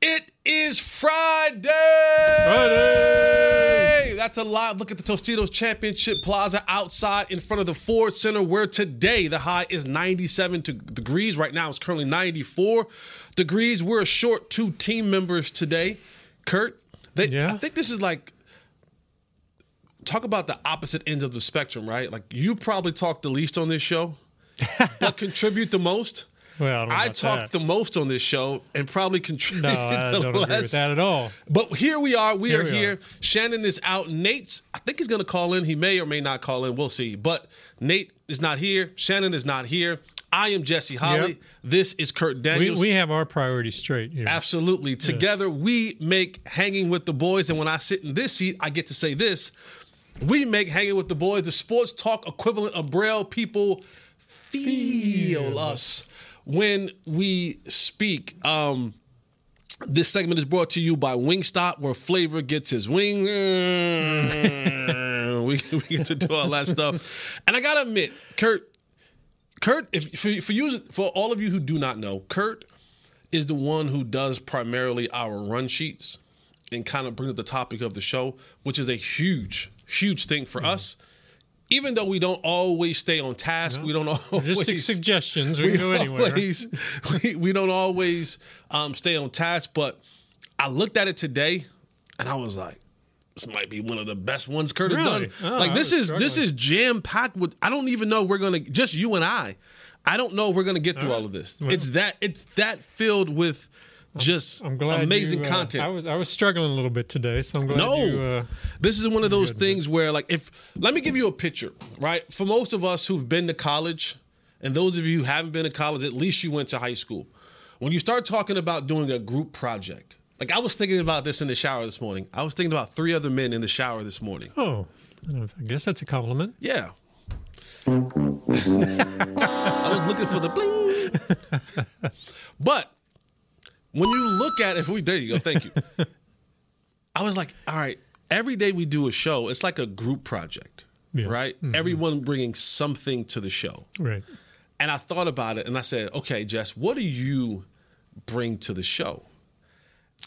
It is Friday. Friday. That's a live look at the Tostitos Championship Plaza outside in front of the Ford Center, where today the high is 97 degrees. Right now it's currently 94 degrees. We're a short two team members today. Kurt, they, Yeah. I think this is like talk about the opposite ends of the spectrum, right? Like you probably talk the least on this show, but contribute the most. Well, I, I about talk that. the most on this show and probably contribute No, I the don't agree with that at all. But here we are. We Here are we here. are. Shannon is out. Nate's, I think he's going to call in. He may or may not call in. We'll see. But Nate is not here. Shannon is not here. I am Jesse Holley. Yep. This is Kurt We, Daniels. we have our priorities straight here. Absolutely. Together, we make hanging with the boys. And when I sit in this seat, I get to say this. We make hanging with the boys the sports talk equivalent of Braille. People feel us when we speak. Um, this segment is brought to you by Wingstop, where flavor gets his wing. we, we get to do all that stuff. And I gotta admit, Kurt, Kurt, if for, for you, for all of you who do not know, Kurt is the one who does primarily our run sheets and kind of brings up the topic of the show, which is a huge, huge thing for us. Even though we don't always stay on task, we don't always Just suggestions. We, can go anywhere. right? we, we don't always um, stay on task, but I looked at it today and I was like, this might be one of the best ones Kurt has done. Oh, like this is this is jam packed with. I don't even know we're gonna just you and I. I don't know we're gonna get through all of this. it's that it's that filled with just I'm glad amazing you, uh, content. I was I was struggling a little bit today, so I'm glad No, you. Uh, this is one of those things where, like, if let me give you a picture, right? For most of us who've been to college, and those of you who haven't been to college, at least you went to high school. When you start talking about doing a group project, like I was thinking about this in the shower this morning. I was thinking about three other men in the shower this morning. oh, I I guess that's a compliment. Yeah. I was looking for the bling. but when you look at if we there you go, thank you. I was like, all right, every day we do a show, it's like a group project. Yeah. Right? Everyone bringing something to the show. Right. And I thought about it and I said, okay, Jess, what do you bring to the show?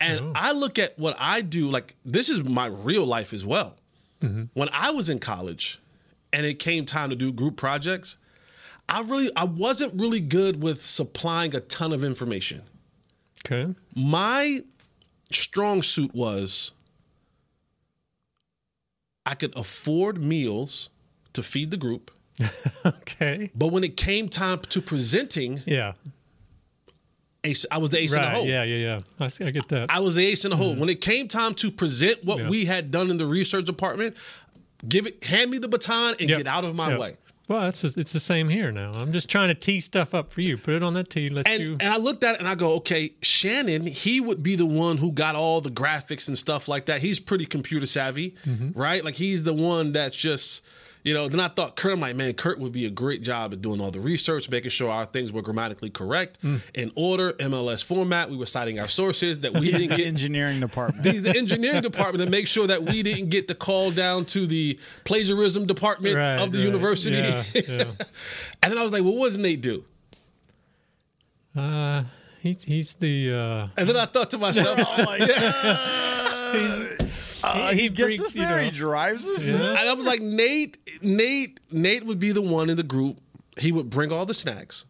And Oh. I look at what I do, like this is my real life as well. Mm-hmm. When I was in college and it came time to do group projects, I really I wasn't really good with supplying a ton of information. Okay. My strong suit was I could afford meals to feed the group. Okay. But when it came time to presenting, Yeah. ace, I was the ace in the hole. Yeah. Yeah. Yeah. I, see- I get that. I was the ace in the hole. When it came time to present what Mm-hmm. Yeah. we had done in the research department, give it, hand me the baton and Yep. get out of my Yep. way. Well, it's it's the same here now. I'm just trying to tee stuff up for you. Put it on that tee. Let And, you. and I looked at it and I go, okay, Shannon, he would be the one who got all the graphics and stuff like that. He's pretty computer savvy, Mm-hmm. right? Like he's the one that's just, you know. Then I thought Kurt, I'm like, man, Kurt would be a great job at doing all the research, making sure our things were grammatically correct, Mm. in order, MLS format. We were citing our sources that we didn't the get. engineering department. He's the engineering department to make sure that we didn't get the call down to the plagiarism department Right, of the right. university. Yeah, yeah. and then I was like, well, what does Nate do? Uh, he, he's the. Uh, And then I thought to myself, oh my god! Uh, he, he gets brings- us you there. know. he drives us Yeah. there. and I was like, Nate, Nate, Nate would be the one in the group. He would bring all the snacks.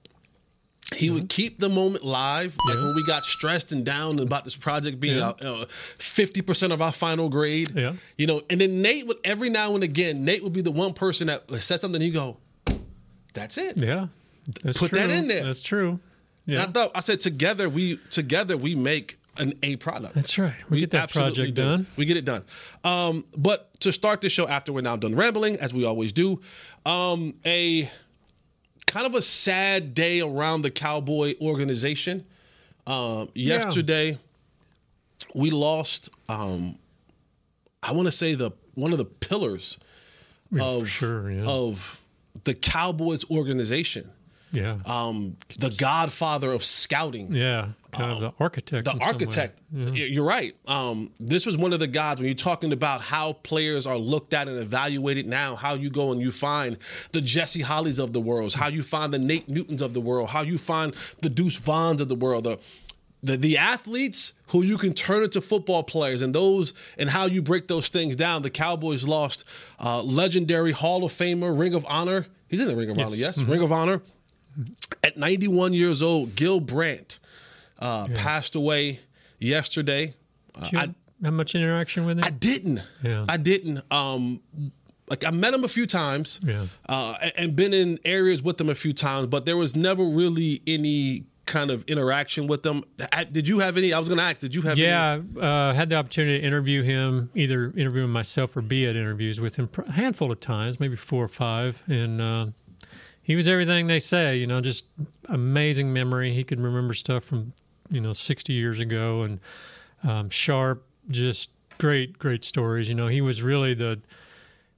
He would keep the moment live, like Yeah. when we got stressed and down about this project being Yeah. uh, fifty percent of our final grade. Yeah. you know. And then Nate would every now and again, Nate would be the one person that said something. And you go, "That's it." yeah. That's Put that true. in there. That's true. And Yeah. I thought I said together we together we make an A product. That's right. We, get that project do. done. We get it done. Um, but to start this show after we're now done rambling, as we always do, um, a kind of a sad day around the Cowboy organization. Um, yesterday, we lost. Um, I want to say the one of the pillars Yeah, of sure. Yeah. of the Cowboys organization. Yeah. Um, the godfather of scouting. yeah. Kind of the architect. the in some way. architect. Y- You're right. Um, this was one of the gods when you're talking about how players are looked at and evaluated now. How you go and you find the Jesse Holleys of the world, how you find the Nate Newtons of the world, how you find the Deuce Vaughns of the world, the the, the athletes who you can turn into football players and those and how you break those things down. The Cowboys lost uh, legendary Hall of Famer, Ring of Honor. He's in the Ring of Honor, yes, Ring of Honor. At 91 years old, Gil Brandt uh, passed away yesterday. Uh, Did you I, have, much interaction with him? I didn't. Yeah. I didn't. Um, like I met him a few times, Yeah. uh, and, been in areas with him a few times, but there was never really any kind of interaction with them. Did you have any? I was going to ask. Did you have? yeah, Any? uh, had the opportunity to interview him, either interview him myself or be at interviews with him a handful of times, maybe four or five, and uh, he was everything they say. You know, just amazing memory. He could remember stuff from you know sixty years ago, and um, sharp, just great, great stories. You know, he was really the.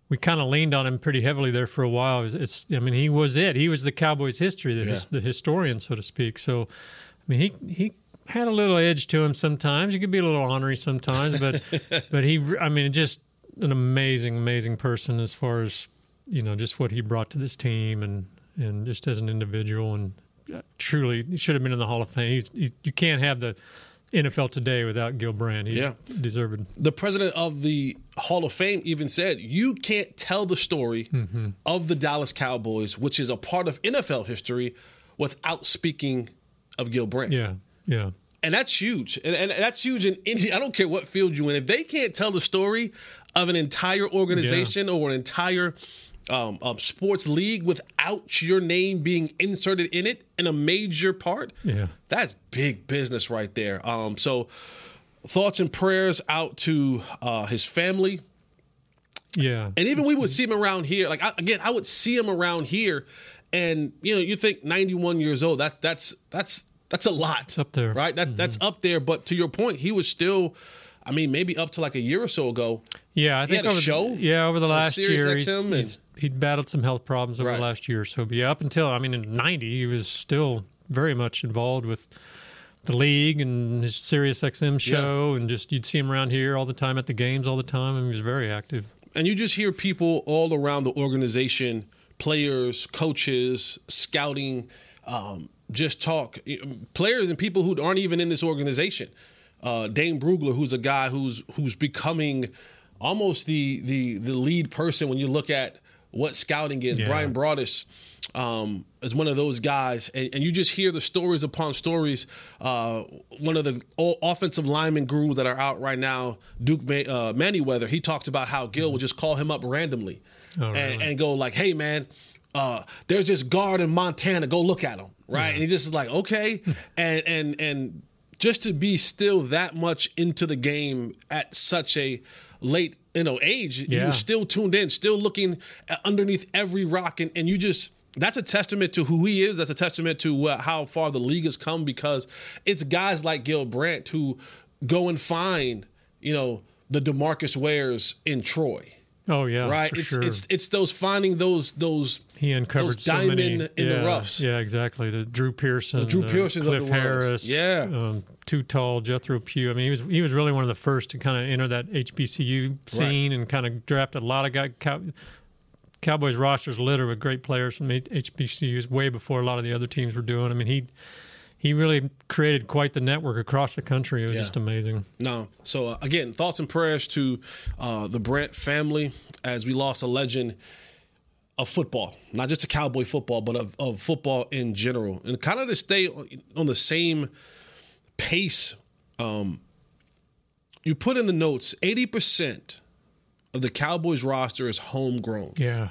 We kind of leaned on him pretty heavily there for a while. It's, it's I mean, he was it. He was the Cowboys' history, the, his, the historian, so to speak. So, I mean, he he had a little edge to him sometimes. He could be a little ornery sometimes, but but he, I mean, just an amazing, amazing person as far as you know, just what he brought to this team and and just as an individual and uh, truly, he should have been in the Hall of Fame. He's, he, you can't have the NFL today without Gil Brandt. He Yeah. deserved. the president of the Hall of Fame even said, "You can't tell the story Mm-hmm. of the Dallas Cowboys, which is a part of NFL history, without speaking of Gil Brandt." Yeah, yeah, and that's huge. And, and that's huge in any. I don't care what field you in. If they can't tell the story of an entire organization or an entire um, um, sports league without your name being inserted in it in a major part, Yeah. that's big business right there. Um, so, thoughts and prayers out to uh, his family. yeah. And even we would see him around here. Like I, again, I would see him around here, and you know, you think 91 years old. That's that's that's that's a lot. It's up there. right? That that's up there. But to your point, he was still. I mean, maybe up to like a year or so ago. Yeah, I think had a over show The, yeah, over the last year, he's, and- he's, he'd battled some health problems over Right. the last year or so. But yeah, up until I mean, in '90, he was still very much involved with the league and his Sirius XM show, and just you'd see him around here all the time at the games all the time, and he was very active. and you just hear people all around the organization players coaches scouting um, just talk players and people who aren't even in this organization uh, Dane Brugler who's a guy who's who's becoming almost the the the lead person when you look at what scouting is Yeah. Brian Broaddus um, is one of those guys, and, and you just hear the stories upon stories. Uh, one of the offensive lineman gurus that are out right now, Duke Ma- uh, Manyweather, he talks about how Gil would just call him up randomly Oh, and, really? and go like, "Hey, man." Uh, there's this guard in Montana. Go look at him, right? And he just is like, okay, and and and just to be still that much into the game at such a late you know age, Yeah. was still tuned in, still looking underneath every rock, and, and you just that's a testament to who he is. That's a testament to uh, how far the league has come because it's guys like Gil Brandt who go and find you know the Demarcus Wares in Troy, Oh yeah, right? it's sure. it's it's those finding those those he uncovered those so diamond many in the yeah, roughs. Yeah, exactly. The Drew Pearson, The Drew uh, Pearsons of Cliff the. Harris, Yeah. um, Too Tall, Jethro Pugh. I mean, he was he was really one of the first to kind of enter that HBCU scene and kind of draft a lot of guys. Cow, Cowboys rosters littered with great players from HBCUs way before a lot of the other teams were doing. I mean, he he really created quite the network across the country. It was Yeah. just amazing. No. So uh, again, thoughts and prayers to uh, the Brandt family as we lost a legend of football, not just a cowboy football, but of, of football in general, and kind of to stay on the same pace. Um, you put in the notes, eighty percent of the Cowboys roster is homegrown. Yeah,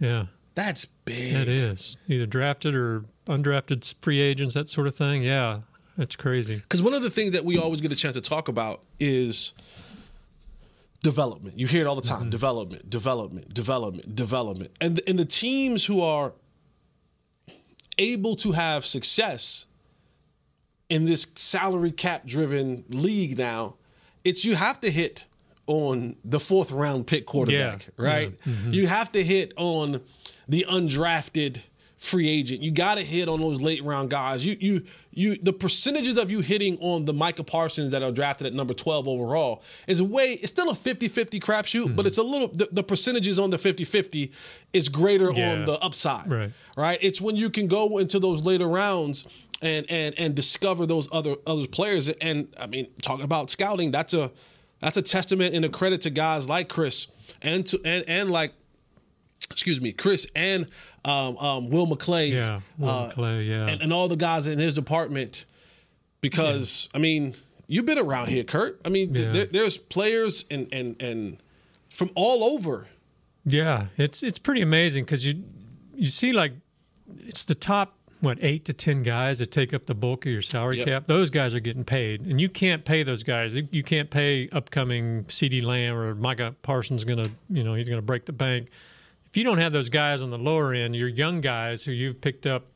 yeah. That's big. It is either drafted or undrafted free agents, that sort of thing. Yeah, that's crazy. Because one of the things that we always get a chance to talk about is development. You hear it all the time: mm-hmm. development, development, development, development. And and the teams who are able to have success in this salary cap driven league now, it's you have to hit on the fourth round pick quarterback, Yeah. right? Mm-hmm. You have to hit on the undrafted free agent. You got to hit on those late round guys. You you you the percentages of you hitting on the Micah Parsons that are drafted at number 12 overall is way it's still a 50-50 crapshoot, but mm-hmm. it's a little the, the percentages on the 50-50 is greater Yeah. on the upside. Right. Right? It's when you can go into those later rounds and and and discover those other other players and I mean talk about scouting, that's a that's a testament and a credit to guys like Chris and to and and like excuse me, Chris and um, um, Will McClay. Yeah, Will uh, McClay, yeah. and, and all the guys in his department. Because I mean, you've been around here, Kurt. I mean, Yeah. there, there's players and and and from all over. Yeah, it's it's pretty amazing because you you see like it's the top what eight to ten guys that take up the bulk of your salary Yep. cap. Those guys are getting paid, and you can't pay those guys. You can't pay upcoming CeeDee Lamb or Micah Parsons. Going to you know he's going to break the bank. If you don't have those guys on the lower end, your young guys who you've picked up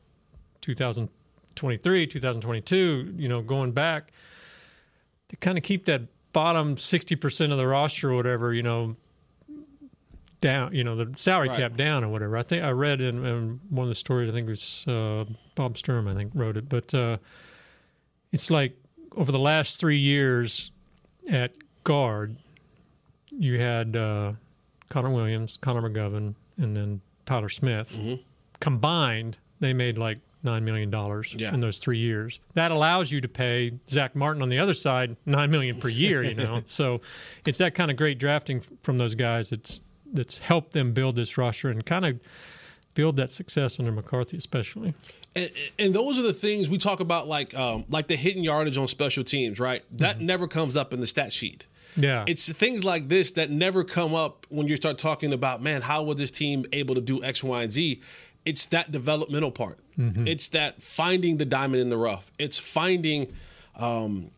2023, 2022, you know, going back to kind of keep that bottom 60% of the roster or whatever, you know, down, you know, the salary Right. cap down or whatever. I think I read in, in one of the stories, I think it was uh, Bob Sturm, I think, wrote it. But uh, it's like over the last three years at guard, you had uh, Connor Williams, Connor McGovern, and then Tyler Smith. Combined, they made like $9 million Yeah. in those three years. That allows you to pay Zack Martin on the other side 9 million per year, you know? so it's that kind of great drafting from those guys that's, that's helped them build this roster and kind of build that success under McCarthy, especially. And, and those are the things we talk about, like um, like the hitting yardage on special teams, right? That never comes up in the stat sheet. Yeah. It's things like this that never come up when you start talking about, man, how was this team able to do X, Y, and Z? It's that developmental part. It's that finding the diamond in the rough. It's finding um,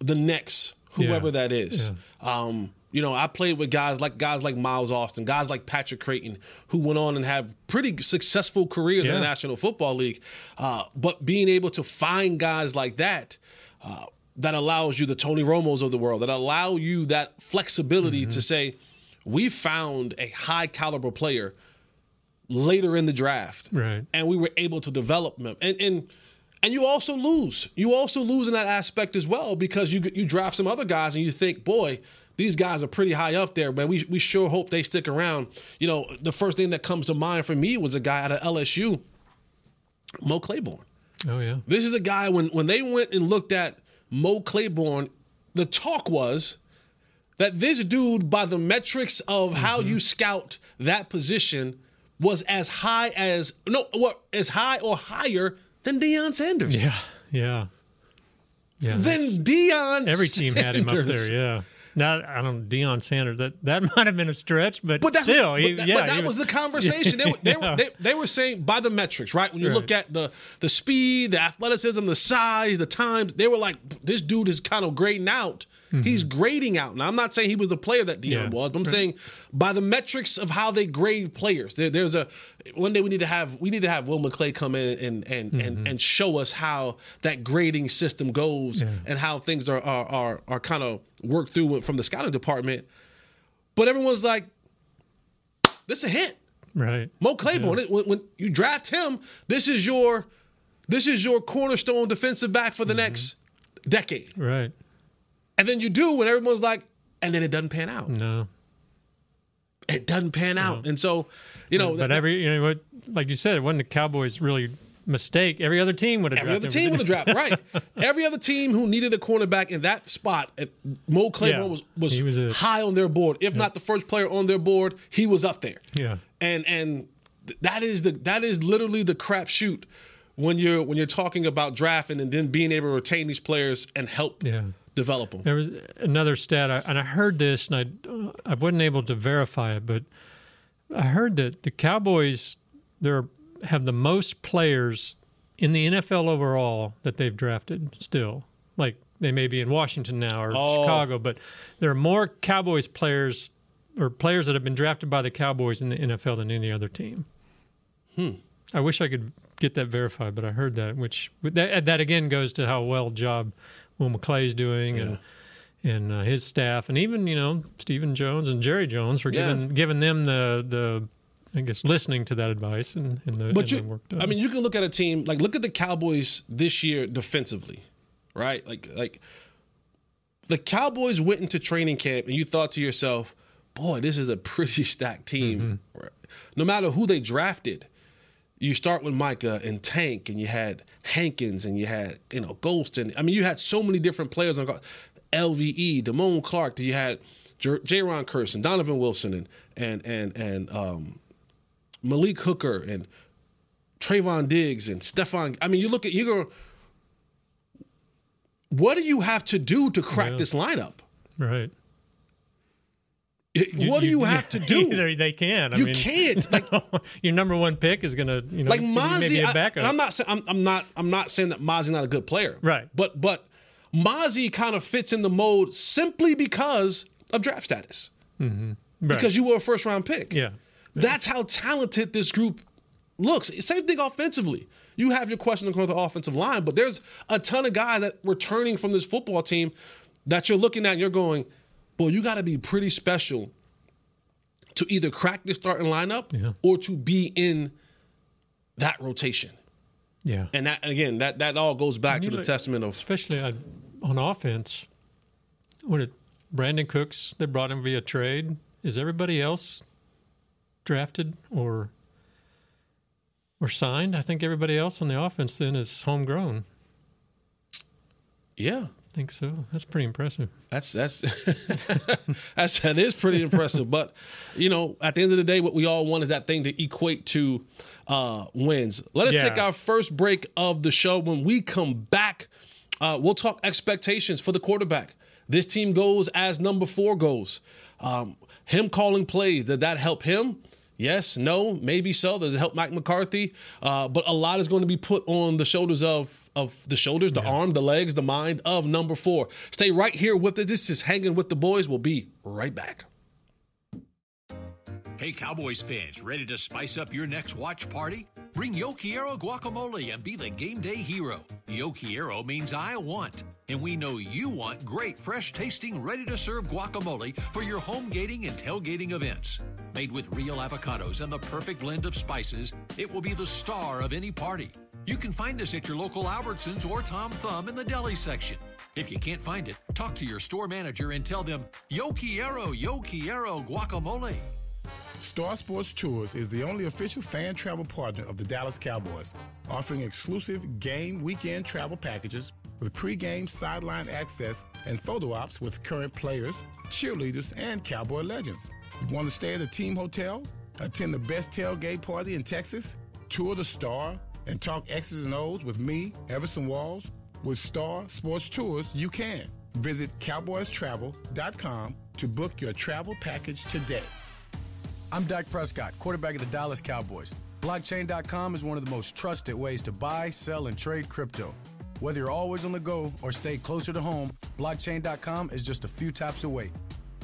the next, whoever Yeah. that is. Um, you know, I played with guys like guys like Miles Austin, guys like Patrick Crayton, who went on and have pretty successful careers in the National Football League. Uh, but being able to find guys like that, uh, that allows you the Tony Romos of the world, that allow you that flexibility Mm-hmm. to say, we found a high caliber player later in the draft, Right. And we were able to develop them, and and and you also lose. You also lose in that aspect as well because you you draft some other guys and you think, boy. These guys are pretty high up there, but we, we sure hope they stick around. You know, the first thing that comes to mind for me was a guy out of LSU, Mo Claiborne. Oh, yeah. This is a guy when when they went and looked at Mo Claiborne, the talk was that this dude, by the metrics of how Mm-hmm. you scout that position, was as high as no, what as high or higher than Deion Sanders. Yeah. Yeah. Yeah. Then Deion. every team had him up there. Yeah. Not, I don't, Deion Sanders. That that might have been a stretch, but, But that's still, but he- that, yeah, but that he was the conversation. They, were, they, were, they, they were saying by the metrics, right? When you look at the the speed, the athleticism, the size, the times, they were like, this dude is kind of grading out. He's grading out. Now, I'm not saying he was the player that Deion Mm-hmm. Yeah. was, but I'm saying by the metrics of how they grade players. There, there's a one day we need to have we need to have Will McClay come in and and Mm-hmm. and, and show us how that grading system goes and how things are are are, are kind of worked through from the scouting department. But everyone's like, this is a hit. right. Mo Claiborne, when, when you draft him, this is your this is your cornerstone defensive back for the Mm-hmm. next decade. Right. And then you do, and everyone's like, and then it doesn't pan out. No. It doesn't pan out. And so, you know, But every, you know, what, like you said, it wasn't the Cowboys' really mistake. Every other team would have drafted. every other team would have drafted right. Every other team who needed a cornerback in that spot, Mo Claiborne Yeah, was was, was it. high on their board. If not the first player on their board, he was up there. Yeah. and and that is the that is literally the crap shoot when you're when you're talking about drafting and then being able to retain these players and help Yeah. Develop them. There was another stat, I, and I heard this, and I I wasn't able to verify it, but I heard that the Cowboys they have the most players in the NFL overall that they've drafted. Still, like they may be in Washington now or Oh. Chicago, but there are more Cowboys players or players that have been drafted by the Cowboys in the NFL than any other team. Hmm. I wish I could get that verified, but I heard that, which that, that again goes to how well job Will McClay's doing and and uh, his staff, and even you know Stephen Jones and Jerry Jones for Yeah. giving giving them the the I guess listening to that advice and, and the, But and you, the work done. I mean, you can look at a team like look at the Cowboys this year defensively, right? Like like the Cowboys went into training camp and you thought to yourself, boy, this is a pretty stacked team. Right? No matter who they drafted, you start with Micah and Tank, and you had Hankins, and you had you know Ghost, and I mean you had so many different players on LVE, Damone Clark, you had J- Ron Curson, Donovan Wilson, and and and and um, Malik Hooker and Trevon Diggs and Stephon. I mean, you look at you go. What do you have to do to crack Yeah. this lineup? right. What do you, have to do? they, they can. I you mean, can't. Like, your number one pick is gonna you know like Mazi, backup. and I'm not. I'm, I'm not. I'm not saying that Mazi's not a good player. Right. But but Mazi kind of fits in the mold simply because of draft status. Mm-hmm. Right. Because you were a first round pick. yeah. That's how talented this group looks. Same thing offensively. You have your question on the offensive line, but there's a ton of guys that returning from this football team that you're looking at and you're going, boy, you got to be pretty special to either crack the starting lineup Yeah. or to be in that rotation. Yeah. And that again, that that all goes back to the look- testament of especially on, on offense. What it Brandin Cooks? They brought him via trade. Is everybody else drafted or or signed? I think everybody else on the offense then is homegrown. yeah. I think so. That's pretty impressive. That's that's that's that is pretty impressive. But you know, at the end of the day, what we all want is that thing to equate to uh, wins. Let us Yeah. take our first break of the show. When we come back, uh, we'll talk expectations for the quarterback. This team goes as number four goes. Um, him calling plays did that help him? Yes, no, maybe so. Does it help Mike McCarthy? Uh, but a lot is going to be put on the shoulders of of the shoulders, the arm, the legs, the mind of number four. Stay right here with us. This is hanging with the boys. We'll be right back. Hey, Cowboys fans, ready to spice up your next watch party? Bring Yo Quiero guacamole and be the game day hero. Yo Quiero means I want, and we know you want great, fresh tasting, ready to serve guacamole for your home gating and tailgating events. Made with real avocados and the perfect blend of spices, it will be the star of any party. You can find us at your local Albertsons or Tom Thumb in the deli section. If you can't find it, talk to your store manager and tell them, Yo Quiero, Yo Quiero guacamole. Star Sports Tours is the only official fan travel partner of the Dallas Cowboys, offering exclusive game weekend travel packages with pregame sideline access and photo ops with current players, cheerleaders, and Cowboy legends. You want to stay at a team hotel, attend the best tailgate party in Texas, tour the Star, and talk X's and O's with me, Everson Walls? With Star Sports Tours, you can. Visit cowboystravel.com to book your travel package today. I'm Dak Prescott, quarterback of the Dallas Cowboys. Blockchain.com is one of the most trusted ways to buy, sell, and trade crypto. Whether you're always on the go or stay closer to home, blockchain.com is just a few taps away.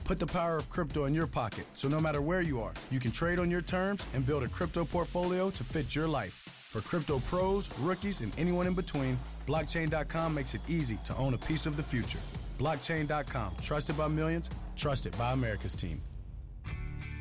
Put the power of crypto in your pocket so no matter where you are, you can trade on your terms and build a crypto portfolio to fit your life. For crypto pros, rookies, and anyone in between, blockchain.com makes it easy to own a piece of the future. Blockchain.com, trusted by millions, trusted by America's team.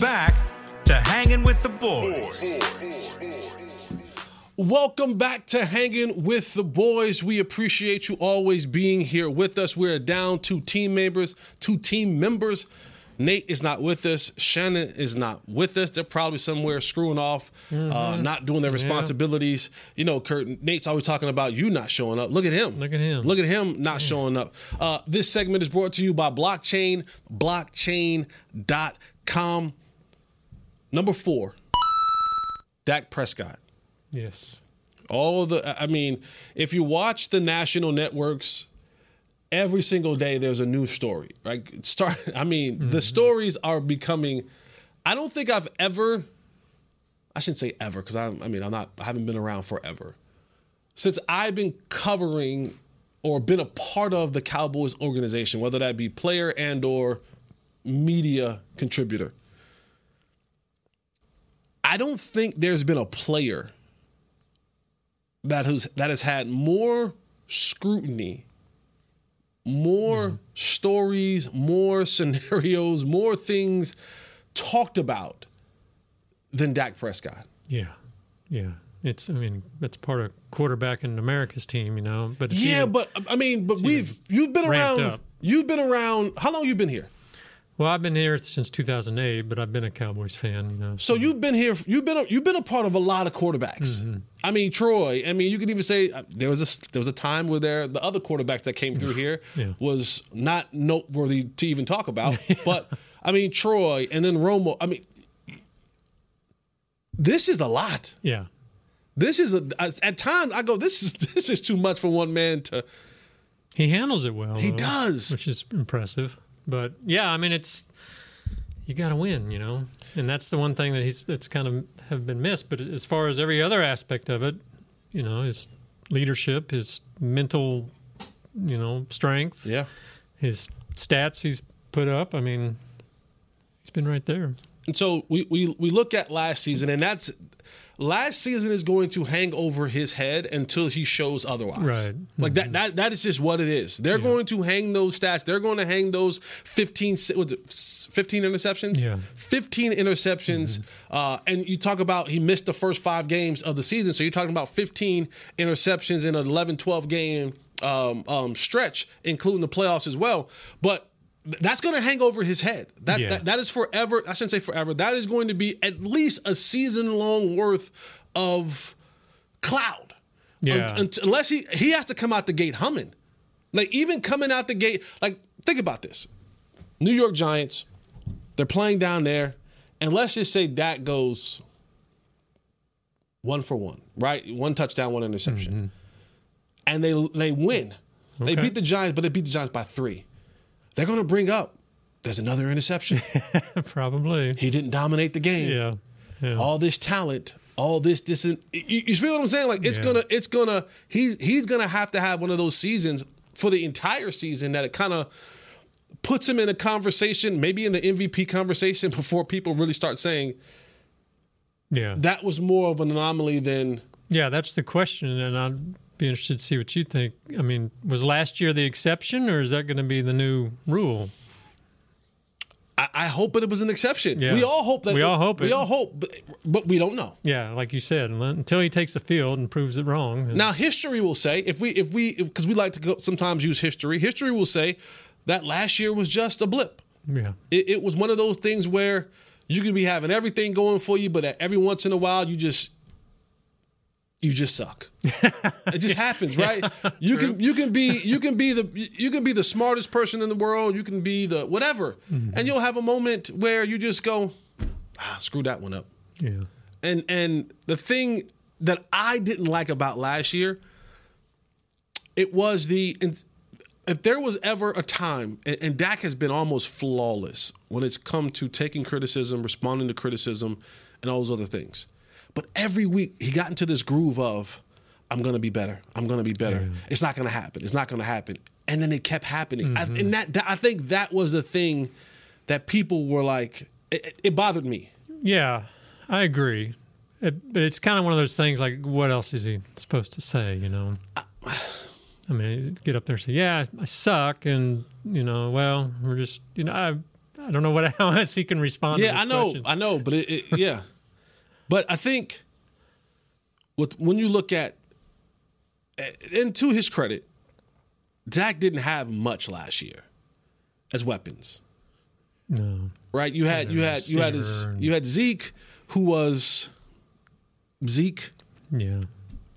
Back to Hanging with the Boys. Welcome back to Hanging with the Boys. We appreciate you always being here with us. We're down two team members, two team members. Nate is not with us. Shannon is not with us. They're probably somewhere screwing off, uh, Mhm. not doing their Yeah. responsibilities. You know, Kurt, Nate's always talking about you not showing up. Look at him. Look at him. Look at him not showing up. Uh, this segment is brought to you by Blockchain, blockchain.com. Number four, Dak Prescott. Yes. All of the, I mean, if you watch the national networks, every single day there's a new story. Right? Start. I mean, the mm-hmm. stories are becoming. I don't think I've ever. I shouldn't say ever because I. I mean, I'm not. I haven't been around forever. Since I've been covering or been a part of the Cowboys organization, whether that be player and or media contributor. I don't think there's been a player that has that has had more scrutiny, more mm-hmm. stories, more scenarios, more things talked about than Dak Prescott. Yeah. Yeah. It's, I mean, that's part of quarterback in America's team, you know. But it's Yeah, even- but I mean, but we've you've been around. up. You've been around. How long you been here? Well, I've been here since 2008, but I've been a Cowboys fan, you know. So you've been here. You've been a, you've been a part of a lot of quarterbacks. Mm-hmm. I mean, Troy. I mean, you could even say uh, there was a there was a time where there the other quarterbacks that came through here Yeah. was not noteworthy to even talk about. But I mean, Troy and then Romo. I mean, this is a lot. Yeah. This is a at times I go this is this is too much for one man to. He handles it well. He though, does. which is impressive. But yeah, I mean, it's you got to win, you know, and that's the one thing that he's that's kind of have been missed. But as far as every other aspect of it, you know, his leadership, his mental, you know, strength, yeah, his stats he's put up. I mean, he's been right there. And so we, we we look at last season, and that's last season is going to hang over his head until he shows otherwise. Right. Like that that that is just what it is. They're going to hang those stats. They're going to hang those 15 was it 15 interceptions? Yeah. 15 interceptions. Uh, and you talk about he missed the first 5 games of the season. So you're talking about 15 interceptions in an 11 12 game um, um, stretch including the playoffs as well. But that's going to hang over his head. That, Yeah. that that is forever. I shouldn't say forever. That is going to be at least a season long worth of cloud. Yeah. Un- un- unless he he has to come out the gate humming. Like even coming out the gate, like think about this. New York Giants, they're playing down there, and let's just say Dak goes one for one, right? One touchdown, one interception, mm-hmm. and they they win. They beat the Giants, but they beat the Giants by three. They're going to bring up. There's another interception. Probably. He didn't dominate the game. Yeah. yeah. All this talent, all this you, you feel what I'm saying? Like it's Yeah. gonna it's gonna he's he's gonna have to have one of those seasons for the entire season that it kind of puts him in a conversation, maybe in the MVP conversation before people really start saying yeah. that was more of an anomaly than Yeah, that's the question, and I'd be interested to see what you think. I mean, was last year the exception, or is that going to be the new rule? I, I hope it was an exception. Yeah. We all hope that We all hope we it. all hope, but, but we don't know. Yeah, like you said, until he takes the field and proves it wrong. Now, history will say if we if we because we like to go, sometimes use history. History will say that last year was just a blip. yeah, It, it was one of those things where you could be having everything going for you, but every once in a while you just you just suck. it just happens, right? You can you can be you can be the you can be the smartest person in the world. You can be the whatever, and you'll have a moment where you just go, ah, screw that one up. yeah, And and the thing that I didn't like about last year, it was the if there was ever a time, and, and Dak has been almost flawless when it's come to taking criticism, responding to criticism, and all those other things. But every week he got into this groove of, I'm gonna be better. I'm gonna be better. It's not gonna happen. It's not gonna happen. And then it kept happening. I, and mm-hmm. that, that I think that was the thing that people were like, it, it bothered me. yeah. I agree, it, but it's kind of one of those things. Like, what else is he supposed to say? You know, I mean, get up there and say, "Yeah, I suck," and you know, well, we're just, you know, I, I don't know what how else he can respond. to Yeah, I know, questions. I know, but it, it yeah, but I think with when you look at and to his credit, Dak didn't have much last year as weapons, No. right? You had you had you had his, you had Zeke, who was Zeke, Yeah.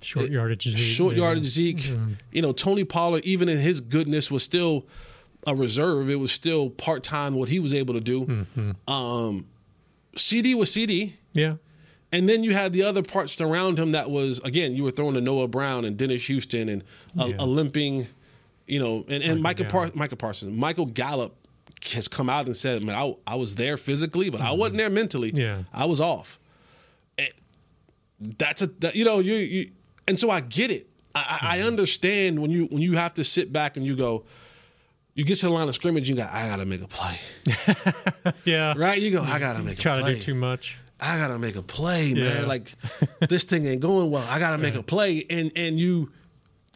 Short yardage. Zeke, short yeah. yardage Zeke. You know, Tony Pollard, even in his goodness, was still a reserve. It was still part time what he was able to do. Mm-hmm. Um, CeeDee was CeeDee. Yeah. And then you had the other parts around him that was again you were throwing to Noah Brown and Dennis Houston and a, Yeah. a limping, you know, and and Michael Michael Par-. Michael Parsons, Michael Gallup has come out and said, "Man, I, I was there physically, but I Mm-hmm. wasn't there mentally. Yeah. I was off." And that's a that, you know you you and so I get it. I, I I Mm-hmm. understand when you when you have to sit back and you go. You get to the line of scrimmage, you got. I gotta make a play, Yeah. right? You go. I gotta make a play. Try to do too much. I gotta make a play, man. Yeah. Like this thing ain't going well. I gotta make a play, and and you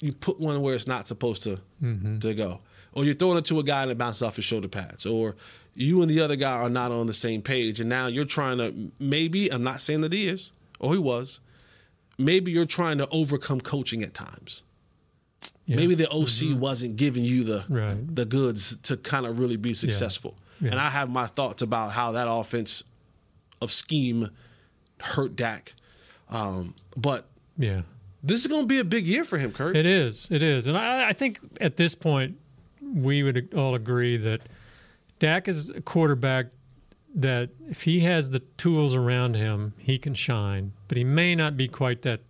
you put one where it's not supposed to Mm-hmm. to go, or you're throwing it to a guy and it bounces off his shoulder pads, or you and the other guy are not on the same page, and now you're trying to maybe I'm not saying that he is or he was, maybe you're trying to overcome coaching at times. Yeah. Maybe the OC wasn't giving you the Right. the goods to kind of really be successful. Yeah. And I have my thoughts about how that offense of scheme hurt Dak. Um, but Yeah. this is going to be a big year for him, Kurt. It is. It is. And I, I think at this point, we would all agree that Dak is a quarterback that if he has the tools around him, he can shine. But he may not be quite that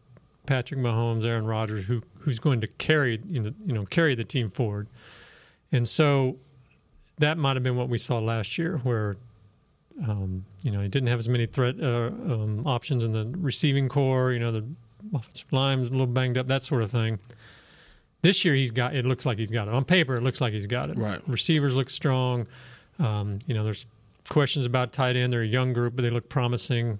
Patrick Mahomes, Aaron Rodgers, who who's going to carry you know, you know carry the team forward. And so that might have been what we saw last year, where um, you know he didn't have as many threat uh, um, options in the receiving core. You know the offensive line was a little banged up, that sort of thing. This year he's got it looks like he's got it on paper. It looks like he's got it. Right. Receivers look strong. Um, you know there's questions about tight end. They're a young group, but they look promising.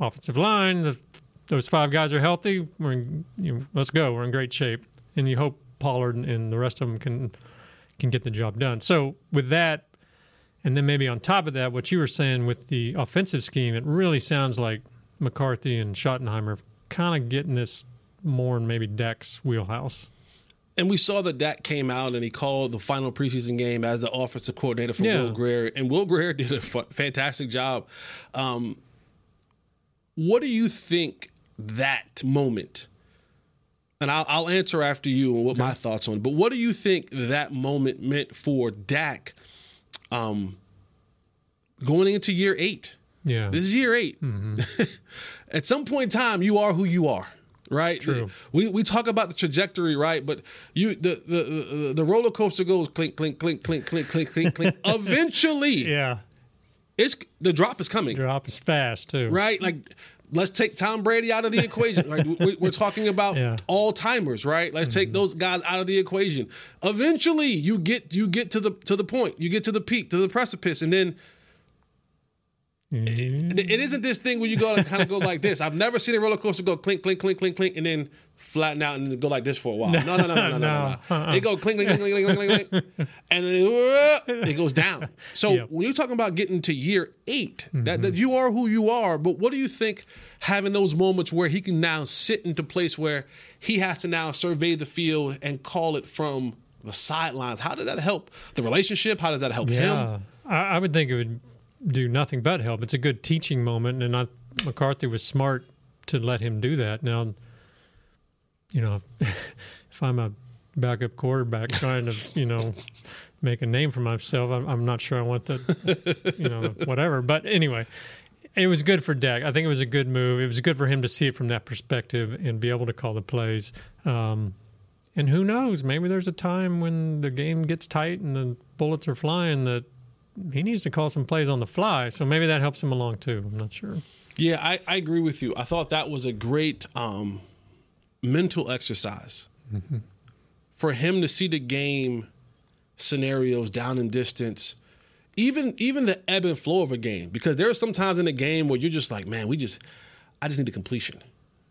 Offensive line, the, those five guys are healthy. We're in, you know, let's go. We're in great shape, and you hope Pollard and, and the rest of them can can get the job done. So with that, and then maybe on top of that, what you were saying with the offensive scheme, it really sounds like McCarthy and Schottenheimer kind of getting this more in maybe Dak's wheelhouse. And we saw that Dak came out and he called the final preseason game as the offensive coordinator for Yeah. Will Grier, and Will Grier did a fantastic job. Um, what do you think that moment? And I'll, I'll answer after you and what my thoughts on. it, But what do you think that moment meant for Dak, um, going into year eight? Yeah. This is year 8 At some point in time, you are who you are, right? True. We we talk about the trajectory, right? But you the the the, the roller coaster goes clink clink clink clink clink clink clink clink. Eventually, yeah. it's the drop is coming, Drop is fast too. right? Like. Let's take Tom Brady out of the equation. Right? We- We're talking about Yeah. all timers, right? Let's take mm-hmm. those guys out of the equation. Eventually, you get you get to the to the point. You get to the peak, to the precipice, and then Mhm. it it isn't this thing where you go to kind of go like this. I've never seen a roller coaster go clink, clink, clink, clink, clink, and then flatten out and go like this for a while. No, no, no, no, no, no, no. no. Uh-uh. It go clink, clink, clink, clink, clink, clink, clink, and then uh, it goes down. So Yep. when you're talking about getting to year 8 that, Mm-hmm. that you are who you are. But what do you think having those moments where he can now sit into place where he has to now survey the field and call it from the sidelines? How does that help the relationship? How does that help him? Yeah, I, I would think it would do nothing but help. It's a good teaching moment, and I, McCarthy was smart to let him do that. Now, you know, if I'm a backup quarterback trying to, you know, make a name for myself, I'm, I'm not sure I want that, you know, whatever. But anyway, it was good for Dak. I think it was a good move. It was good for him to see it from that perspective and be able to call the plays. Um, and who knows? Maybe there's a time when the game gets tight and the bullets are flying that he needs to call some plays on the fly. So maybe that helps him along too. I'm not sure. Yeah, I, I agree with you. I thought that was a great um, mental exercise for him to see the game scenarios down in distance, even even the ebb and flow of a game. Because there are some times in a game where you're just like, man, we just, I just need the completion.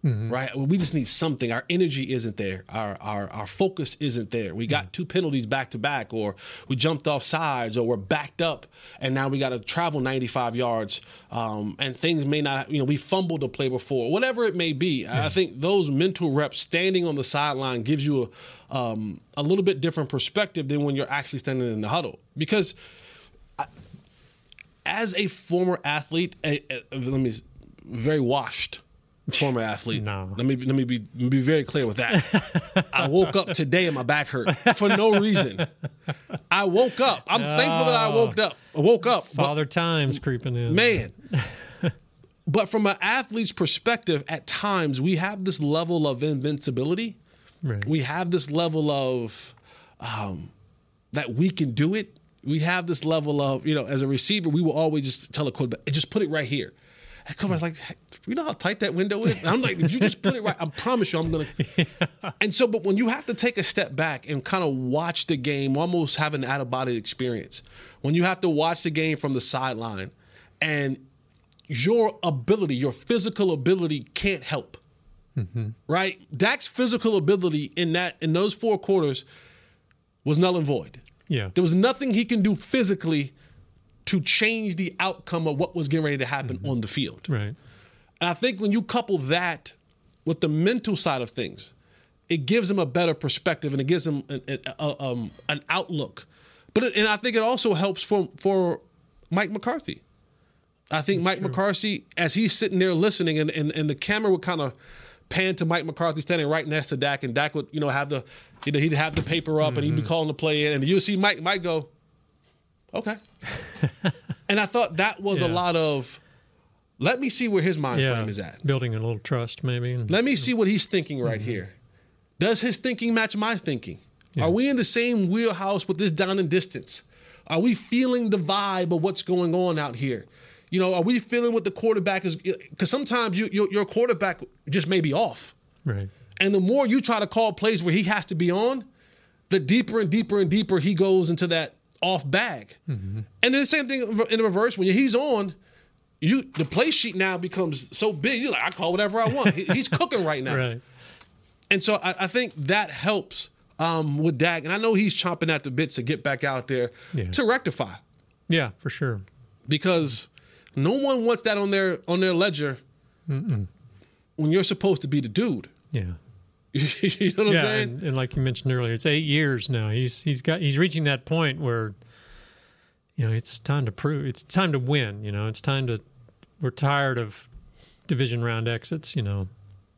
Mm-hmm. Right, we just need something. Our energy isn't there. Our our our focus isn't there. We got mm-hmm. two penalties back to back, or we jumped off sides, or we're backed up, and now we got to travel 95 yards, um, and things may not. You know, we fumbled a play before, whatever it may be. Yeah. I think those mental reps, standing on the sideline, gives you a um, a little bit different perspective than when you're actually standing in the huddle. Because I, as a former athlete, a, a, let me very washed former athlete. No. Let me let me be be very clear with that. I woke up today and my back hurt for no reason. I woke up. I'm oh, thankful that I woke up. I woke up. Father but, time's creeping in. Man. but from an athlete's perspective, at times we have this level of invincibility. Right. We have this level of um, that we can do it. We have this level of, you know, as a receiver, we will always just tell a quarterback, just put it right here. And Kobe's like, you know how tight that window is? And I'm like, if you just put it right, I promise you I'm going to. Yeah. And so, but when you have to take a step back and kind of watch the game, almost have an out of body experience, when you have to watch the game from the sideline and your ability, your physical ability can't help. Mm-hmm. Right? Dak's physical ability in that in those four quarters was null and void. Yeah. There was nothing he can do physically to change the outcome of what was getting ready to happen mm-hmm. on the field. Right. And I think when you couple that with the mental side of things, it gives them a better perspective and it gives them an, a, um, an outlook. But it, and I think it also helps for for Mike McCarthy. I think That's Mike true. McCarthy, as he's sitting there listening, and, and, and the camera would kind of pan to Mike McCarthy standing right next to Dak, and Dak would you know have the you know, he'd have the paper up mm-hmm. and he'd be mm-hmm. calling the play in, and you see Mike Mike go, Okay. and I thought that was yeah. a lot of let me see where his mind yeah. frame is at. Building a little trust, maybe. Let me see what he's thinking right mm-hmm. here. Does his thinking match my thinking? Yeah. Are we in the same wheelhouse with this down and distance? Are we feeling the vibe of what's going on out here? You know, are we feeling what the quarterback is? Because sometimes you, your, your quarterback just may be off. Right. And the more you try to call plays where he has to be on, the deeper and deeper and deeper he goes into that off bag. Mm-hmm. And then the same thing in the reverse when he's on, you the play sheet now becomes so big. You're like, I call whatever I want. he's cooking right now. Right. And so I, I think that helps um, with Dak. And I know he's chomping at the bits to get back out there yeah. to rectify. Yeah, for sure. Because no one wants that on their on their ledger Mm-mm. when you're supposed to be the dude. Yeah. you know what yeah, I'm saying? And, and, like you mentioned earlier, it's eight years now. He's he's got he's reaching that point where you know it's time to prove it's time to win. You know, it's time to we're tired of division round exits. You know,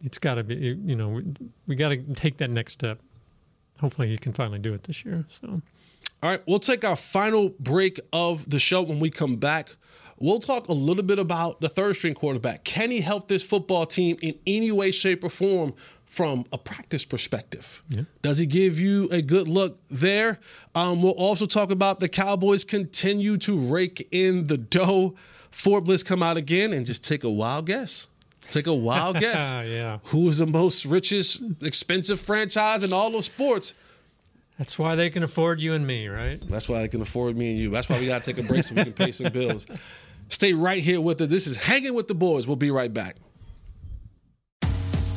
it's got to be you know we, we got to take that next step. Hopefully, he can finally do it this year. So. All right, we'll take our final break of the show when we come back. We'll talk a little bit about the third string quarterback. Can he help this football team in any way, shape, or form from a practice perspective. Yeah. Does he give you a good look there? Um, we'll also talk about the Cowboys continue to rake in the dough. Forbes come out again and just take a wild guess. Take a wild guess. yeah. Who is the most richest, expensive franchise in all of sports? That's why they can afford you and me, right? That's why they can afford me and you. That's why we got to take a break so we can pay some bills. Stay right here with us. This is Hanging with the Boys. We'll be right back.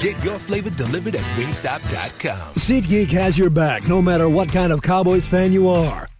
Get your flavor delivered at wingstop.com. SeatGeek has your back no matter what kind of Cowboys fan you are.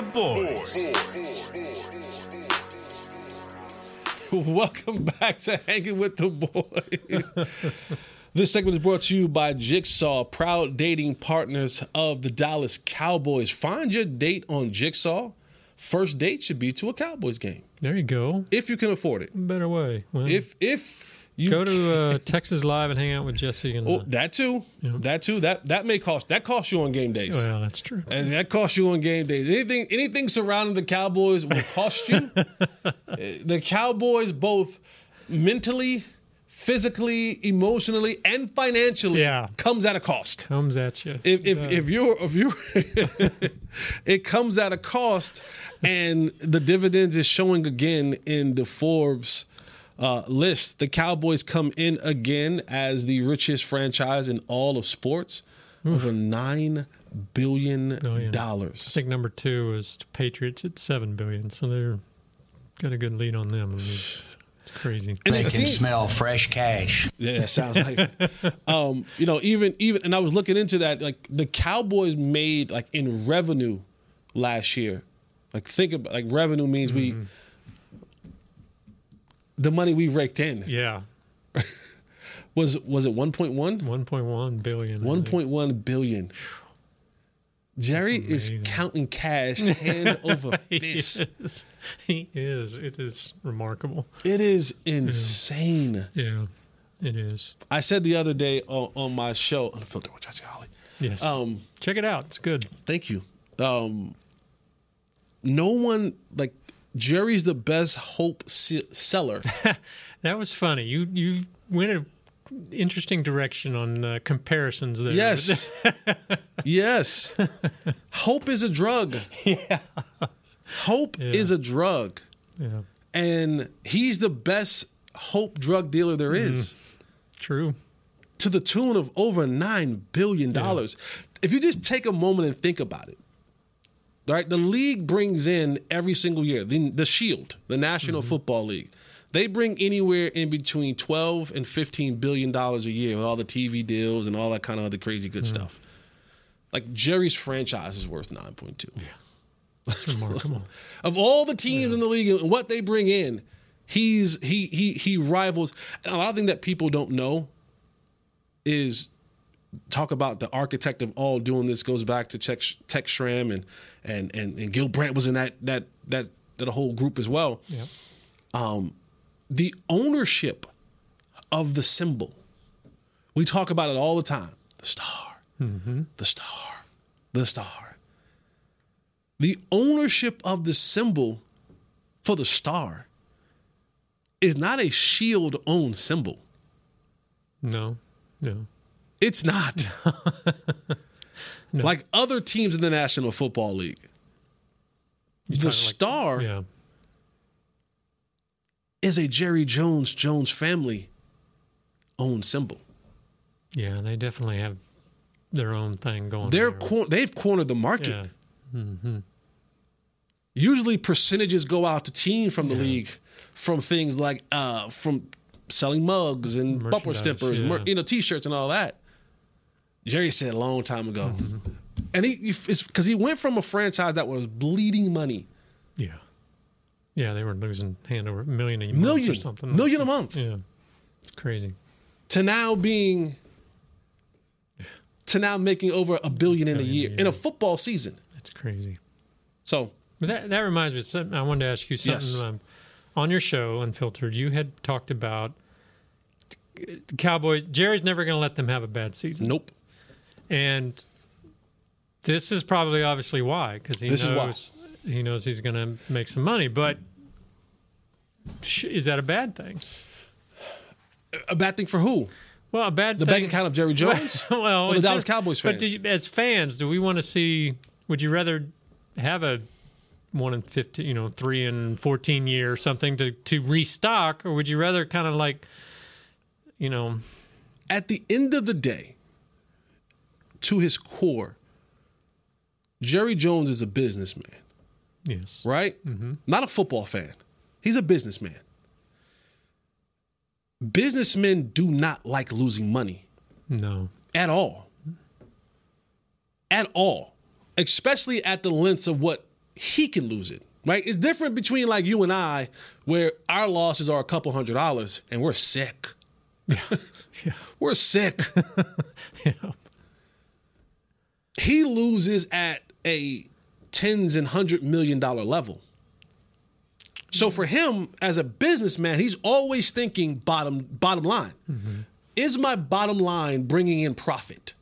The boys. Welcome back to Hanging with the Boys. this segment is brought to you by Jigsaw, proud dating partners of the Dallas Cowboys. Find your date on Jigsaw. First date should be to a Cowboys game. There you go. If you can afford it. Better way. Well, If if you go to uh, Texas Live and hang out with Jesse and. Oh, uh, that too. That too. That that may cost that costs you on game days. well, that's true. And that costs you on game days. Anything anything surrounding the Cowboys will cost you. the Cowboys both mentally, physically, emotionally, and financially Yeah. comes at a cost. Comes at you. If if, if you're if you it comes at a cost and the dividends is showing again in the Forbes uh, list. The Cowboys come in again as the richest franchise in all of sports. Over nine billion dollars. I think number two is the Patriots at seven billion, so they're got a good lead on them. I mean, it's crazy. And They can smell fresh cash. Yeah, it sounds like. um, you know, even even, and I was looking into that. Like the Cowboys made like in revenue last year. Like think about like revenue means we the money we raked in Yeah, was was it one point one? one point one billion. I One think. point one billion. Jerry is counting cash hand over He fist. is. He is. It is remarkable. It is insane. Yeah, it is. I said the other day on, on my show, Unfiltered with Jesse Holley. Yes. Um, Check it out. It's good. Thank you. Um, no one like Jerry's the best hope se- seller. That was funny. You you went a interesting direction on uh, comparisons there. yes, yes. Hope is a drug. yeah. Hope Yeah. is a drug, Yeah. and he's the best hope drug dealer there is. True. To the tune of over nine billion dollars. If you just take a moment and think about it, right? The league brings in every single year the, the Shield, the National Football League. They bring anywhere in between twelve and fifteen billion dollars a year with all the TV deals and all that kind of other crazy good stuff. Like Jerry's franchise is worth nine point two. It's remarkable. Of all the teams in the league and what they bring in, he's he he he rivals. And a lot of things that people don't know is talk about the architect of all doing this goes back to Tech, Tex Schramm and and and and Gil Brandt was in that that that that whole group as well. Yeah. Um, the ownership of the symbol, we talk about it all the time. The star, Mm-hmm. the star, the star. The ownership of the symbol for the star is not a shield owned symbol. No. No. It's not. Like other teams in the National Football League. the talking like- star Yeah. is a Jerry Jones Jones family owned symbol. Yeah. They definitely have their own thing going. They're cor- they've cornered the market. Yeah. hmm Usually percentages go out to team from the league from things like uh, from selling mugs and bumper stickers, yeah. mer- you know, t-shirts and all that. Jerry said a long time ago, Mm-hmm. and he it's because he went from a franchise that was bleeding money, Yeah. Yeah, they were losing hand over a million a month million, or something. million a month, Yeah. It's crazy. to now being to now making over a billion in a year in a football season. That's crazy. So But that that reminds me of something. I wanted to ask you something. Yes. Um, on your show, Unfiltered, you had talked about Cowboys. Jerry's never going to let them have a bad season. Nope. And this is probably obviously why, because he This knows he knows he's going to make some money. But is that a bad thing? a bad thing for who? Well, a bad The thing. bank account of Jerry Jones? well, the Dallas Cowboys But fans? do you, as fans, do we want to see? Would you rather have a one in fifteen, you know, three and fourteen year or something to to restock, or would you rather kind of like, you know, At the end of the day, to his core, Jerry Jones is a businessman. Yes. Right? Mm-hmm. Not a football fan. He's a businessman. Businessmen do not like losing money no, at all. At all. Especially at the lengths of what he can lose it. Right? It's different between like you and I, where our losses are a couple hundred dollars and we're sick. Yeah. We're sick. He loses at a tens and hundred million dollar level. So for him as a businessman, he's always thinking bottom bottom line. Mm-hmm. Is my bottom line bringing in profit?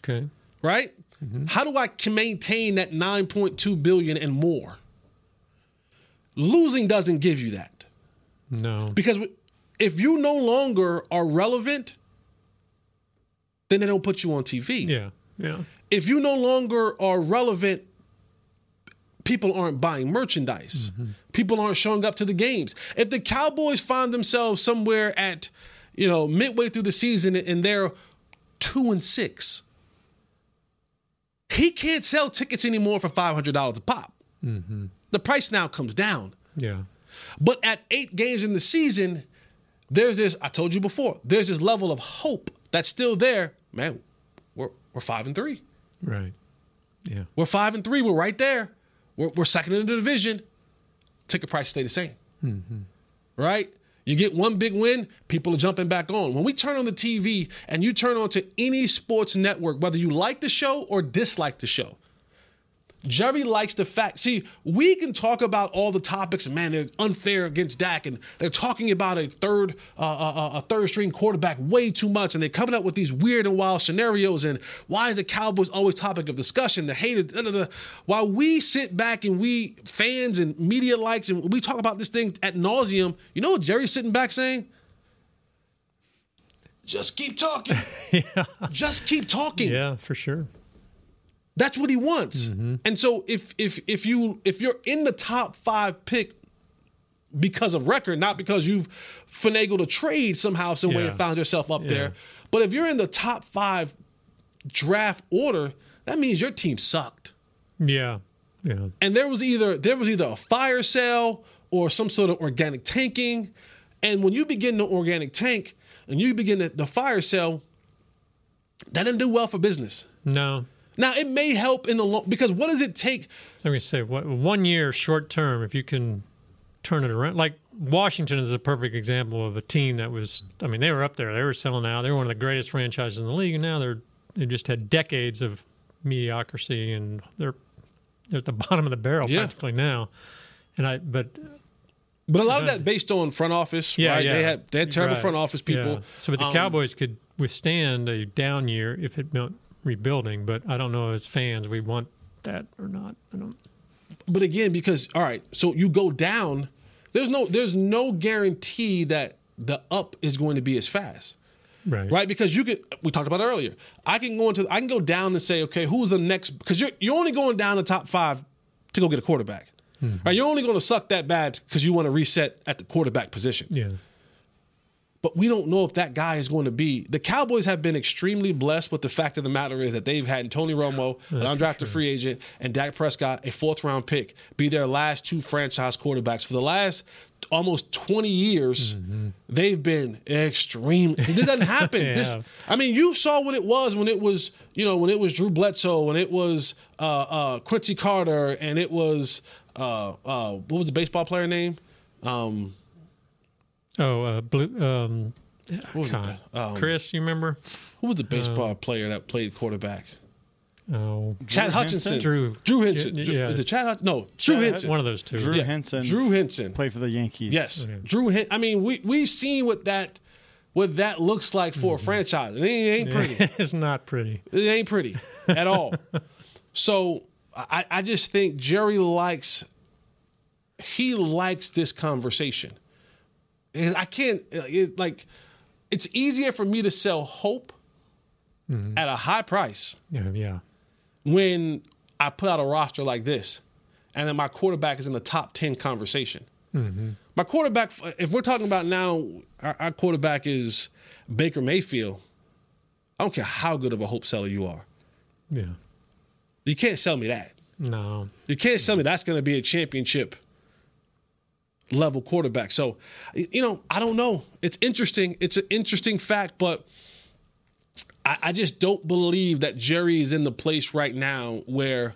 okay, Right? Mm-hmm. How do I maintain that 9.2 billion and more? Losing doesn't give you that. no, Because if you no longer are relevant, then they don't put you on TV. yeah, yeah, If you no longer are relevant, people aren't buying merchandise. Mm-hmm. People aren't showing up to the games. If the Cowboys find themselves somewhere at, you know, midway through the season and they're two and six, he can't sell tickets anymore for five hundred dollars a pop. Mm-hmm. The price now comes down. yeah, But at eight games in the season, there's this, I told you before, there's this level of hope that's still there. Man, we're, we're five and three. Right, yeah, We're five and three. We're right there. We're, we're second in the division. Ticket price stay the same. Mm-hmm. Right? You get one big win, people are jumping back on. When we turn on the TV and you turn on to any sports network, whether you like the show or dislike the show, Jerry likes the fact. See, we can talk about all the topics, man, they're unfair against Dak, and they're talking about a third, uh, uh, a third string quarterback way too much, and they're coming up with these weird and wild scenarios. And why is the Cowboys always topic of discussion? The haters, da, da, da. while we sit back and we fans and media likes, and we talk about this thing at nauseum. You know what Jerry's sitting back saying? Just keep talking. yeah. Just keep talking. yeah, for sure. That's what he wants. Mm-hmm. And so if if if you if you're in the top five pick because of record, not because you've finagled a trade somehow, some way Yeah. and found yourself up Yeah. there, but if you're in the top five draft order, that means your team sucked. Yeah, yeah, And there was either there was either a fire sale or some sort of organic tanking. And when you begin the organic tank and you begin the, the fire sale, that didn't do well for business. no. Now it may help in the long because what does it take? Let me say, what, one year short term, if you can turn it around, like Washington is a perfect example of a team that was. I mean, they were up there. They were selling out. They were one of the greatest franchises in the league, and now they're they just had decades of mediocrity, and they're they're at the bottom of the barrel Yeah. practically now. And I, but But a lot of that based on front office, yeah, right? yeah, They had they had terrible Right. front office people. Yeah. So, but the Um, Cowboys could withstand a down year if it meant rebuilding. But I don't know as fans we want that or not. I don't. But again, because all right, so you go down, there's no there's no guarantee that the up is going to be as fast. Right. Right? Because you could we talked about earlier. I can go into I can go down and say, okay, who's the next because you're you're only going down the top five to go get a quarterback. Mm-hmm. Right? You're only going to suck that bad because you want to reset at the quarterback position. Yeah. But we don't know if that guy is going to be. The Cowboys have been extremely blessed, but the fact of the matter is that they've had Tony Romo, an undrafted free agent, and Dak Prescott, a fourth round pick, be their last two franchise quarterbacks. For the last almost 20 years, they've been extreme. It doesn't happen. Yeah. This, I mean, you saw what it was when it was, you know, when it was Drew Bledsoe, when it was uh, uh, Quincy Carter, and it was, uh, uh, what was the baseball player name? Um, Oh, uh, blue. Um, was it? God. Um, Chris, you remember? Who was the baseball Uh, player that played quarterback? Oh, Chad Hutchinson. Drew. Drew Henson. Yeah, Drew- yeah. Is it Chad Hutchinson? No, Drew Chad- Henson. one of those two. Drew Yeah, Henson. Drew Henson. Played for the Yankees. Yes, Drew. Hen- I mean, we we've seen what that what that looks like for a franchise. And it ain't pretty. it's not pretty. It ain't pretty at all. so I, I just think Jerry likes he likes this conversation. Because I can't uh, it, like it's easier for me to sell hope mm-hmm. at a high price Yeah, yeah. when I put out a roster like this, and then my quarterback is in the top ten conversation. Mm-hmm. My quarterback, uh, if we're talking about now, our, our quarterback is Baker Mayfield. I don't care how good of a hope seller you are. Yeah. You can't sell me that. No. You can't sell me that's going to be a championship level quarterback. So, you know, I don't know. It's interesting. It's an interesting fact, but I, I just don't believe that Jerry is in the place right now where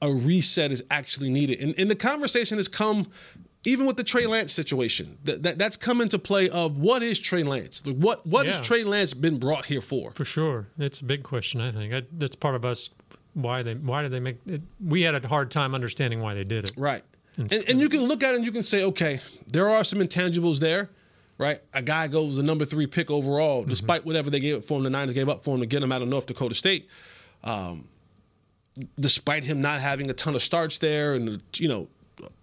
a reset is actually needed. And, and the conversation has come even with the Trey Lance situation. That, that that's come into play of what is Trey Lance? What what Yeah. has Trey Lance been brought here for? For sure, it's a big question. I think I, that's part of us. Why they? Why did they make? It, we had a hard time understanding why they did it. Right. And, and you can look at it and you can say, okay, there are some intangibles there, right? A guy goes the number three pick overall, despite whatever they gave up for him, the Niners gave up for him to get him out of North Dakota State. Um, despite him not having a ton of starts there and, you know,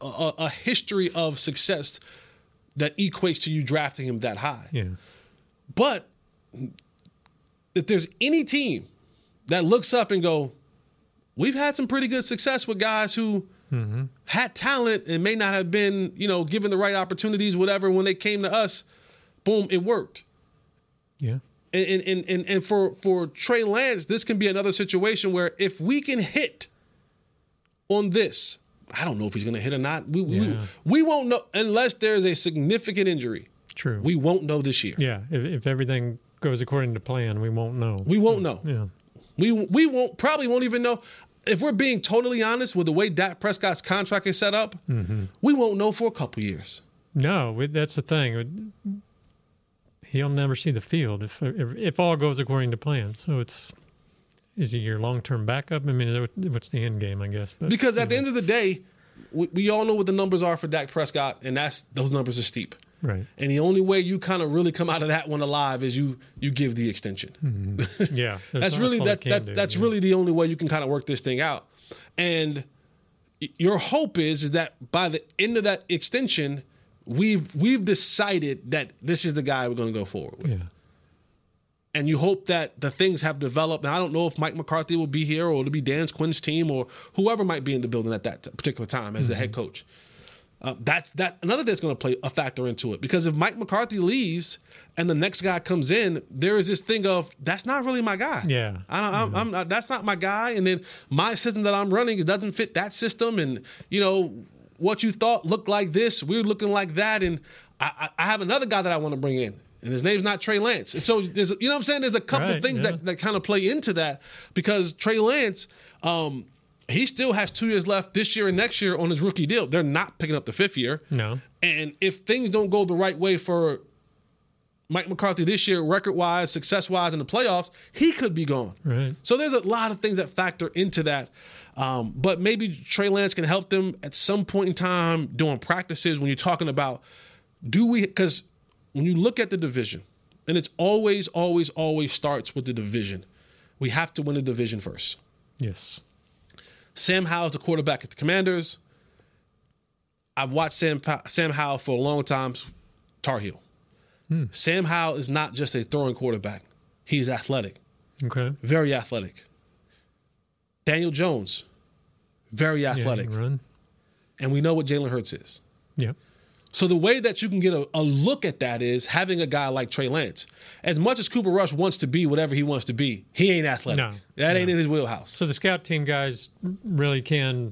a, a- a history of success that equates to you drafting him that high. Yeah. But if there's any team that looks up and go, we've had some pretty good success with guys who Mm-hmm. had talent and may not have been, you know, given the right opportunities, whatever, when they came to us, boom, it worked. Yeah. And and and, and for for Trey Lance, this can be another situation where if we can hit on this, I don't know if he's going to hit or not. We, Yeah. we we won't know unless there's a significant injury. True. We won't know this year. Yeah. If, if everything goes according to plan, we won't know. We won't know. Yeah. We we won't probably won't even know if we're being totally honest with the way Dak Prescott's contract is set up. Mm-hmm. We won't know for a couple years. No, we- that's the thing. He'll never see the field if if, if all goes according to plan. So it's is he your long term backup? I mean, what's the end game? I guess. But Because at the end of the day, we, we all know what the numbers are for Dak Prescott, and that's those numbers are steep. Right. And the only way you kind of really come out of that one alive is you you give the extension. Mm-hmm. Yeah, that's really that, that do, that's yeah. really the only way you can kind of work this thing out. And your hope is is that by the end of that extension, we've we've decided that this is the guy we're going to go forward with. Yeah. And you hope that the things have developed. And I don't know if Mike McCarthy will be here or it'll be Dan Quinn's team or whoever might be in the building at that particular time as the head coach. Uh, that's that another that's going to play a factor into it because if Mike McCarthy leaves and the next guy comes in, there is this thing of that's not really my guy. Yeah. I don't, I'm, I'm not, that's not my guy. And then my system that I'm running it doesn't fit that system. And you know what you thought looked like this, we're looking like that. And I, I I have another guy that I want to bring in, and his name's not Trey Lance. And so there's, you know what I'm saying? There's a couple Right, things yeah. that that kind of play into that because Trey Lance. Um, he still has two years left this year and next year on his rookie deal. They're not picking up the fifth year. No. And if things don't go the right way for Mike McCarthy this year, record wise, success wise in the playoffs, he could be gone. Right. So there's a lot of things that factor into that. Um, but maybe Trey Lance can help them at some point in time doing practices when you're talking about do we, because when you look at the division, and it's always, always, always starts with the division, we have to win the division first. Yes. Sam Howell's the quarterback at the Commanders. I've watched Sam Sam Howell for a long time. Tar Heel. Hmm. Sam Howell is not just a throwing quarterback. He's athletic, Okay. very athletic. Daniel Jones, very athletic, run. and we know what Jalen Hurts is. Yep. So the way that you can get a, a look at that is having a guy like Trey Lance. As much as Cooper Rush wants to be whatever he wants to be, he ain't athletic. No, that ain't in his wheelhouse. So the scout team guys really can,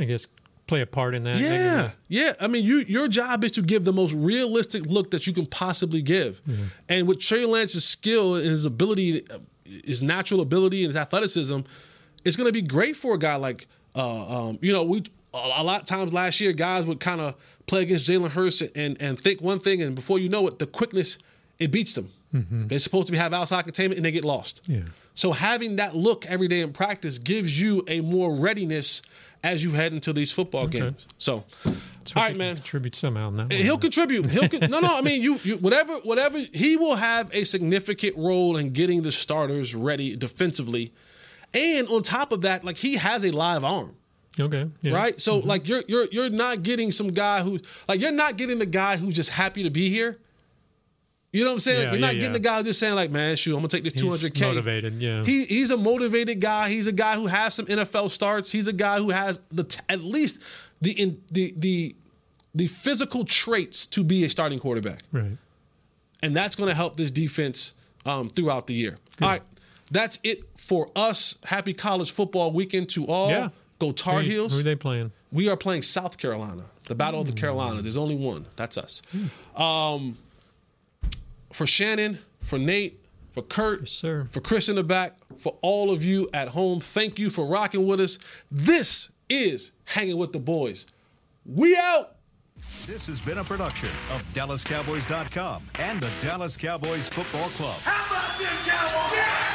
I guess, play a part in that. Yeah, yeah. I mean, you your job is to give the most realistic look that you can possibly give. And with Trey Lance's skill and his ability, his natural ability and his athleticism, it's going to be great for a guy like, uh, um, you know, we a lot of times last year guys would kind of play against Jalen Hurts and and think one thing, and before you know it, the quickness it beats them. Mhm. They're supposed to be have outside containment and they get lost. Yeah. So having that look every day in practice gives you a more readiness as you head into these football Okay. games. So, all right, man. Contribute somehow. And He'll contribute. He'll con- no, no. I mean, you, you, whatever, whatever. He will have a significant role in getting the starters ready defensively, and on top of that, like he has a live arm, Okay. Yeah. right? So, like you're you're you're not getting some guy who like you're not getting the guy who's just happy to be here. You know what I'm saying? Yeah, you're not getting yeah. the guy who's just saying like, man, shoot, I'm gonna take this 200k. motivated, yeah. He he's a motivated guy. He's a guy who has some NFL starts. He's a guy who has the t- at least the in, the the the physical traits to be a starting quarterback, Right. and that's going to help this defense um, throughout the year. All right, that's it for us. Happy college football weekend to all. Yeah. Go Tar Who- Heels. Who are they playing? We are playing South Carolina, the Battle of the Carolinas. There's only one. That's us. Um, for Shannon, for Nate, for Kurt, for Chris in the back, for all of you at home, thank you for rocking with us. This is Hanging with the Boys. We out. This has been a production of DallasCowboys.com and the Dallas Cowboys Football Club. How about this, Cowboys? Yeah!